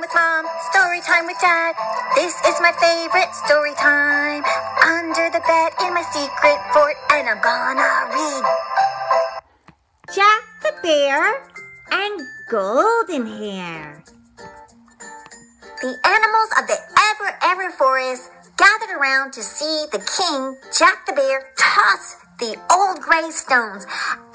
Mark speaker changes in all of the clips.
Speaker 1: time with mom, story time with dad. This is my favorite story time. Under the bed in my secret fort, and I'm gonna read.
Speaker 2: Jack the Bear and Golden Hair.
Speaker 1: The animals of the ever, ever forest gathered around to see the king, Jack the Bear, toss the old gray stones.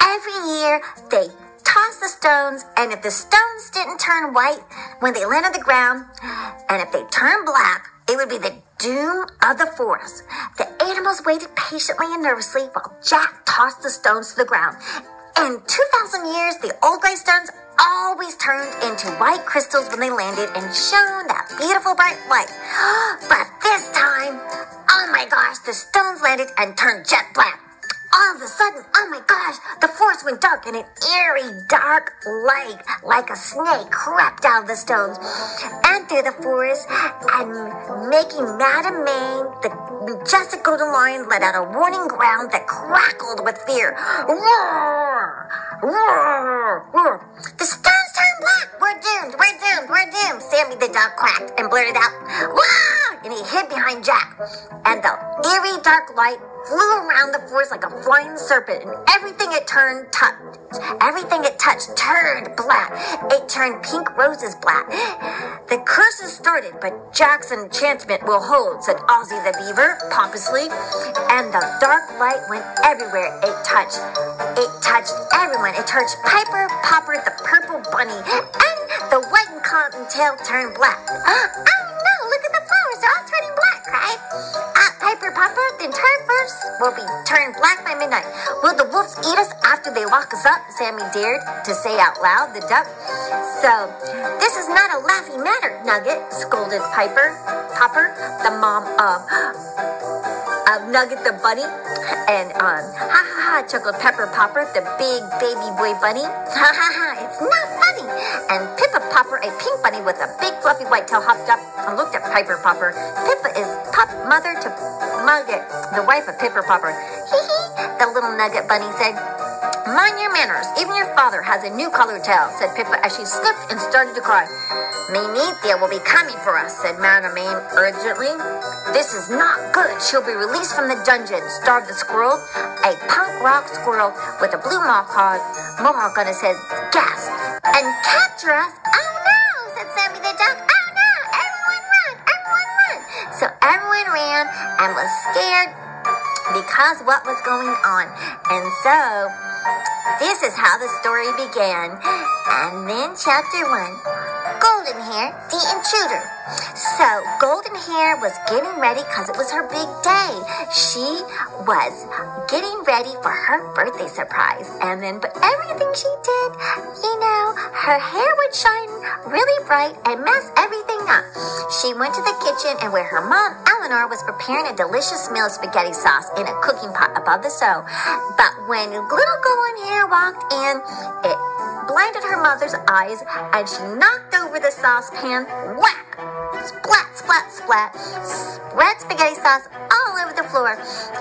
Speaker 1: Every year, they toss the stones, and if the stones didn't turn white when they landed on the ground, and if they turned black, it would be the doom of the forest. The animals waited patiently and nervously while Jack tossed the stones to the ground. In 2,000 years, the old gray stones always turned into white crystals when they landed and shone that beautiful bright light. But this time, oh my gosh, the stones landed and turned jet black. All of a sudden, oh my gosh, the forest went dark and an eerie dark light like a snake crept out of the stones and through the forest and making Madame Main, the majestic golden lion, let out a warning growl that crackled with fear. The stones turned black! We're doomed! We're doomed! We're doomed! Sammy the dog quacked and blurted out! And he hid behind Jack. And the eerie dark light flew around the forest like a flying serpent, and everything it turned touched. Everything it touched turned black. It turned pink roses black. The curses started, but Jack's enchantment will hold, said Ozzy the beaver pompously. And the dark light went everywhere it touched. It touched everyone. It touched Piper, Popper, the purple bunny, and the white and cottontail turned black. Ah! Uh, Piper, Popper, the entire forest will be turned black by midnight. Will the wolves eat us after they lock us up? Sammy dared to say out loud, the duck. So, this is not a laughing matter, Nugget, scolded Piper, Popper, the mom of of Nugget the bunny. And um, ha ha ha, chuckled Pepper Popper, the big baby boy bunny. Ha ha ha, it's not funny. And Pippa Popper, a pink bunny with a big fluffy white tail, hopped up and looked at Piper Popper. Pippa is pup mother to Nugget, the wife of Pipper Popper. Hee hee, the little Nugget bunny said. Mind your manners. Even your father has a new colored tail, said Pippa as she sniffed and started to cry. Meanithia will be coming for us, said Madame urgently. This is not good. She'll be released from the dungeon, starved the squirrel. A punk rock squirrel with a blue mohawk, mohawk on his head gasped. And capture us? Oh no, said Sammy the duck. Oh no, everyone run, everyone run. So everyone ran and was scared because what was going on. And so this is how the story began. And then chapter one. Golden Hair, the intruder. So Golden Hair was getting ready because it was her big day. She was getting ready for her birthday surprise. And then, but everything she did, you know, her hair would shine really bright and mess everything up. She went to the kitchen and where her mom, Eleanor, was preparing a delicious meal of spaghetti sauce in a cooking pot above the stove. But when little Golden Hair walked in, it blinded her mother's eyes and she knocked over the saucepan. Whack! Splat, splat, splat. Spread spaghetti sauce all over the floor.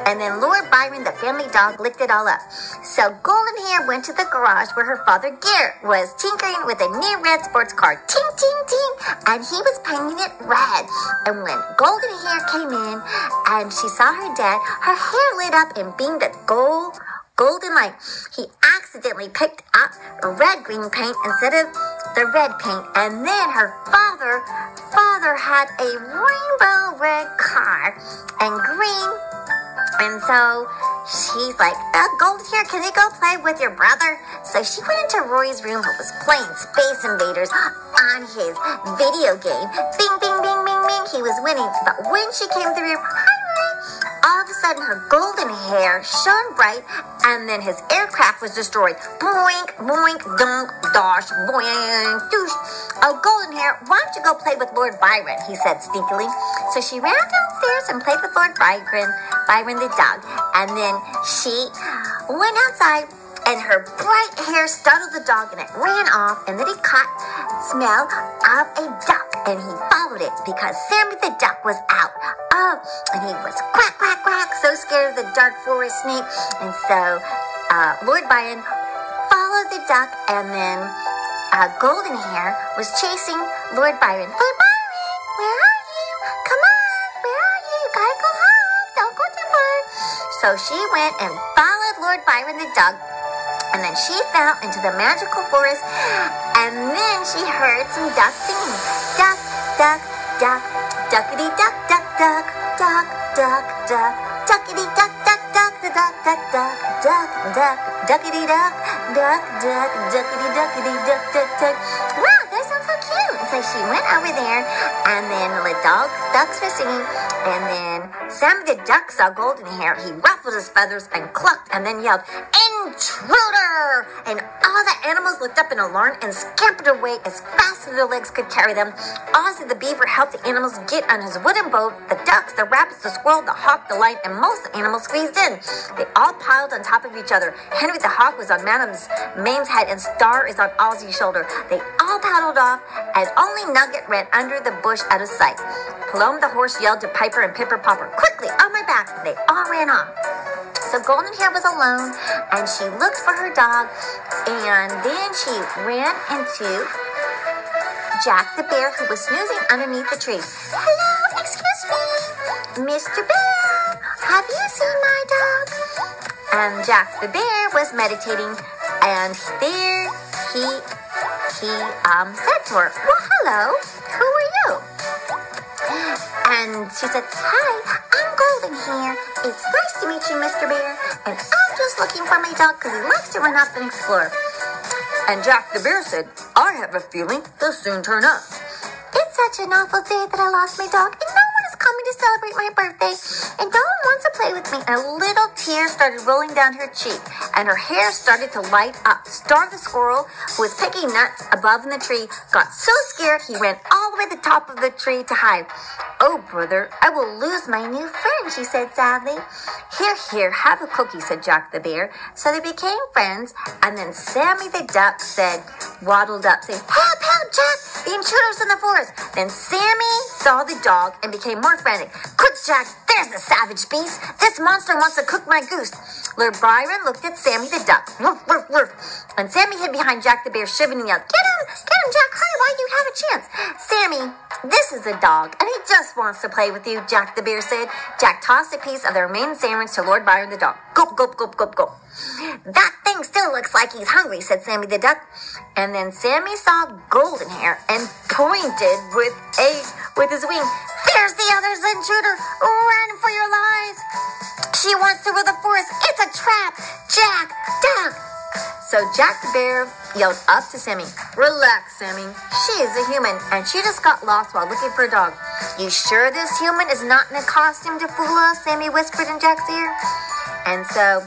Speaker 1: And then Lord Byron, the family dog, licked it all up. So Golden Hair went to the garage where her father Garrett was tinkering with a new red sports car. Ting, ting, ting. And he was painting it red. And when Golden Hair came in and she saw her dad, her hair lit up and beamed a gold golden light. He accidentally picked up red green paint instead of the red paint, and then her father father had a rainbow red car and green. And so she's like, uh, Gold here, can you go play with your brother? So she went into Roy's room who was playing Space Invaders on his video game. Bing, bing, bing, bing, bing. He was winning. But when she came through, all of a sudden her golden hair shone bright and then his aircraft was destroyed. Boink, boink, dunk, dosh, boink, doosh. Oh, golden hair, why don't you go play with Lord Byron? He said sneakily. So she ran downstairs and played with Lord Byron, Byron the dog. And then she went outside and her bright hair startled the dog and it ran off and then he caught smell of a duck and he followed it because Sammy the duck was out. Oh, and he was quack, quack, quack, so scared of the dark forest snake. And so uh, Lord Byron followed the duck and then uh, Golden Hair was chasing Lord Byron. Lord Byron, where are you? Come on, where are you? You gotta go home. Don't go too far. So she went and followed Lord Byron the duck And then she fell into the magical forest. And then she heard some ducks singing. Duck, duck, duck, duckity duck, duck, duck, duck, duck, duck, duckity duck, duck, duck, the duck, duck, duck, duck, duck, duckity duck, duck, duck, duckity duckity duck, duck, duck. Wow, that sounds so cute. So she went over there, and then the dog ducks were singing, and then Sammy the duck saw golden hair. He ruffled his feathers and clucked, and then yelled, "Intruder!" And all the animals looked up in alarm and scampered away as fast as their legs could carry them. Ozzy the beaver helped the animals get on his wooden boat. The ducks, the rabbits, the squirrel, the hawk, the lion, and most animals squeezed in. They all piled on top of each other. Henry the hawk was on Madam's Mame's head, and Star is on Ozzy's shoulder. They all paddled off as only Nugget ran under the bush out of sight. Palome the horse yelled to Piper and Pipper Popper, Quickly, on my back! They all ran off. So Golden Hair was alone and she looked for her dog and then she ran into Jack the bear who was snoozing underneath the tree. Hello, excuse me, Mr. Bear, have you seen my dog? And Jack the bear was meditating and there he he um said to her, Well hello? And she said, Hi, I'm Golden here. It's nice to meet you, Mr. Bear. And I'm just looking for my dog because he likes to run up and explore.
Speaker 3: And Jack the Bear said, I have a feeling they'll soon turn up.
Speaker 1: It's such an awful day that I lost my dog, and coming to celebrate my birthday. And one wants to play with me.
Speaker 3: A little tear started rolling down her cheek, and her hair started to light up. Star the squirrel, who was picking nuts above in the tree, got so scared he ran all the way to the top of the tree to hide.
Speaker 1: Oh, brother, I will lose my new friend, she said sadly.
Speaker 3: Here, here, have a cookie, said Jack the Bear. So they became friends, and then Sammy the Duck said, waddled up, saying, Help, help, Jack! The intruder's in the forest. Then Sammy saw the dog and became more frantic. Quick, Jack, there's the savage beast. This monster wants to cook my goose. Lord Byron looked at Sammy the Duck. Woof. And Sammy hid behind Jack the Bear, shivering and yelled, Get him! Get him, Jack! Hurry, while you have a chance. Sammy, this is a dog, and he just wants to play with you, Jack the Bear said. Jack tossed a piece of the remaining sandwich to Lord Byron the dog. Gulp, gulp, gulp, gulp, gulp. That thing still looks like he's hungry, said Sammy the Duck. And then Sammy saw Golden Hair and pointed with a with his wing. There's the other intruder! Run for your lives! She wants to rule the forest. It's a trap! Jack, Duck! So Jack the Bear yelled up to Sammy, Relax, Sammy. She is a human, and she just got lost while looking for a dog. You sure this human is not in a costume to fool us? Sammy whispered in Jack's ear. And so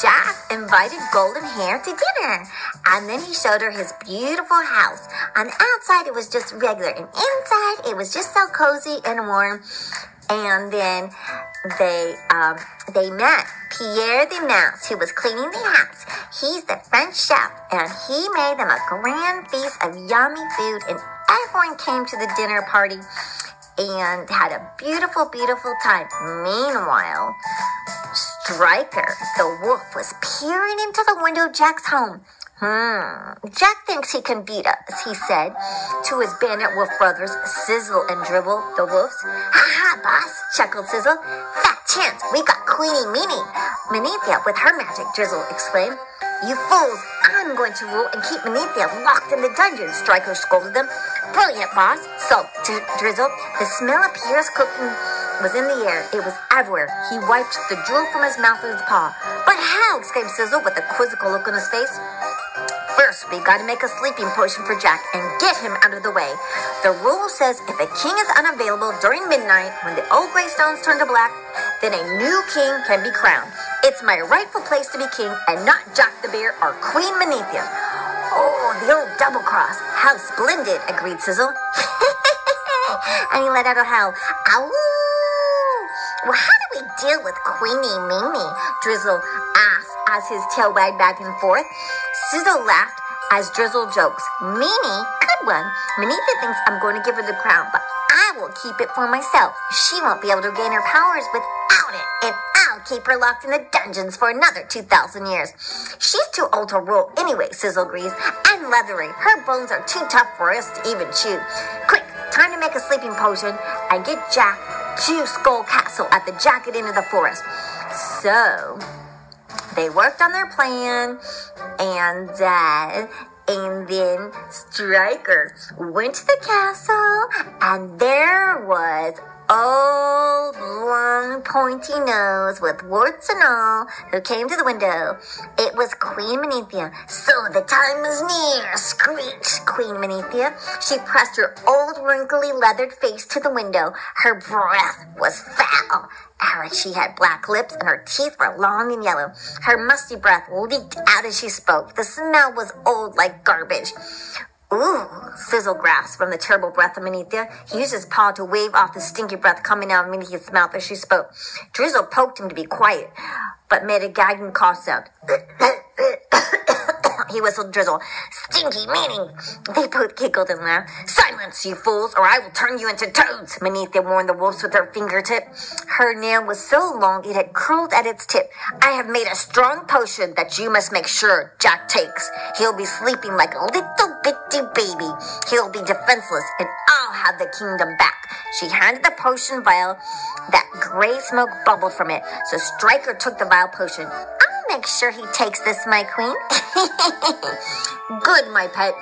Speaker 3: Jack invited Golden Hair to dinner, and then he showed her his beautiful house. On the outside, it was just regular, and inside, it was just so cozy and warm. And then they um, they met Pierre the Mouse, who was cleaning the house. He's the French chef, and he made them a grand feast of yummy food. And everyone came to the dinner party and had a beautiful, beautiful time. Meanwhile, Strikker, the wolf, was peering into the window of Jack's home. Hmm. Jack thinks he can beat us, he said to his bandit wolf brothers, Sizzle and Dribble, the wolves. Ha ha, boss, chuckled Sizzle. Fat chance, we got Queenie Meanie. Meanithia with her magic, Drizzle exclaimed. You fools, I'm going to rule and keep Meanithia locked in the dungeon, Strikker scolded them. Brilliant, boss, sulked Drizzle. The smell Pierre's cooking was in the air. It was everywhere. He wiped the drool from his mouth with his paw. But how? exclaimed Sizzle with a quizzical look on his face. First, we gotta make a sleeping potion for Jack and get him out of the way. The rule says if a king is unavailable during midnight when the old gray stones turn to black, then a new king can be crowned. It's my rightful place to be king and not Jack the Bear or Queen Meanithia. Oh, the old double cross. How splendid, agreed Sizzle. and he let out a howl. Ow! Well, how do we deal with Queenie Mimi? Drizzle asked as his tail wagged back and forth. Sizzle laughed as Drizzle jokes. Meanie, good one. Manita thinks I'm going to give her the crown, but I will keep it for myself. She won't be able to gain her powers without it, and I'll keep her locked in the dungeons for another 2,000 years. She's too old to rule anyway, Sizzle agrees, and
Speaker 1: leathery. Her bones are too tough for us to even chew. Quick, time to make a sleeping potion and get Jack to Skull Castle at the jagged end of the forest. So, they worked on their plan, and uh, and then Strikker went to the castle, and there was old, long, pointy nose with warts and all who came to the window. It was Queen Meanithia. So the time is near, screeched Queen Meanithia. She pressed her old, wrinkly, leathered face to the window. Her breath was foul. Eric, she had black lips and her teeth were long and yellow. Her musty breath leaked out as she spoke. The smell was old like garbage. Ooh, Sizzle grasped from the terrible breath of Meanithia. He used his paw to wave off the stinky breath coming out of Meanithia's mouth as she spoke. Drizzle poked him to be quiet, but made a gagging cough sound. He whistled Drizzle. Stinky meaning. They both giggled and laughed. Silence, you fools, or I will turn you into toads, Meanithia warned the wolves with her fingertip. Her nail was so long it had curled at its tip. I have made a strong potion that you must make sure Jack takes. He'll be sleeping like a little bitty baby. He'll be defenseless, and I'll have the kingdom back. She handed the potion vial. That gray smoke bubbled from it, so Strikker took the vial potion. Make sure he takes this, my queen. Good, my pet.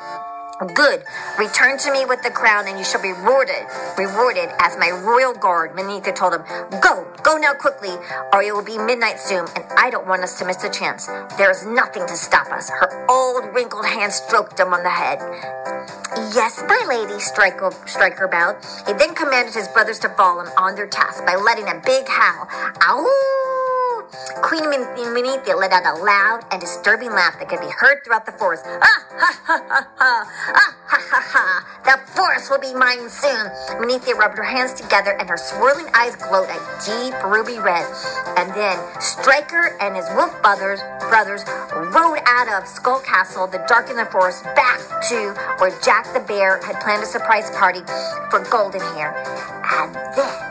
Speaker 1: Good. Return to me with the crown and you shall be rewarded, rewarded as my royal guard. Meanithia told him, Go, go now quickly, or it will be midnight soon, and I don't want us to miss the chance. There is nothing to stop us. Her old wrinkled hand stroked him on the head. Yes, my lady, Strikker, Strikker bowed. He then commanded his brothers to follow him on their task by letting a big howl. Ow! Queen Meanithia let out a loud and disturbing laugh that could be heard throughout the forest. Ah, ha, ha, ha, ha. Ah, ha, ha, ha. The forest will be mine soon. Meanithia rubbed her hands together and her swirling eyes glowed a deep ruby red. And then Strikker and his wolf brothers, brothers rode out of Skull Castle, the dark in the forest, back to where Jack the Bear had planned a surprise party for Golden Hair. And then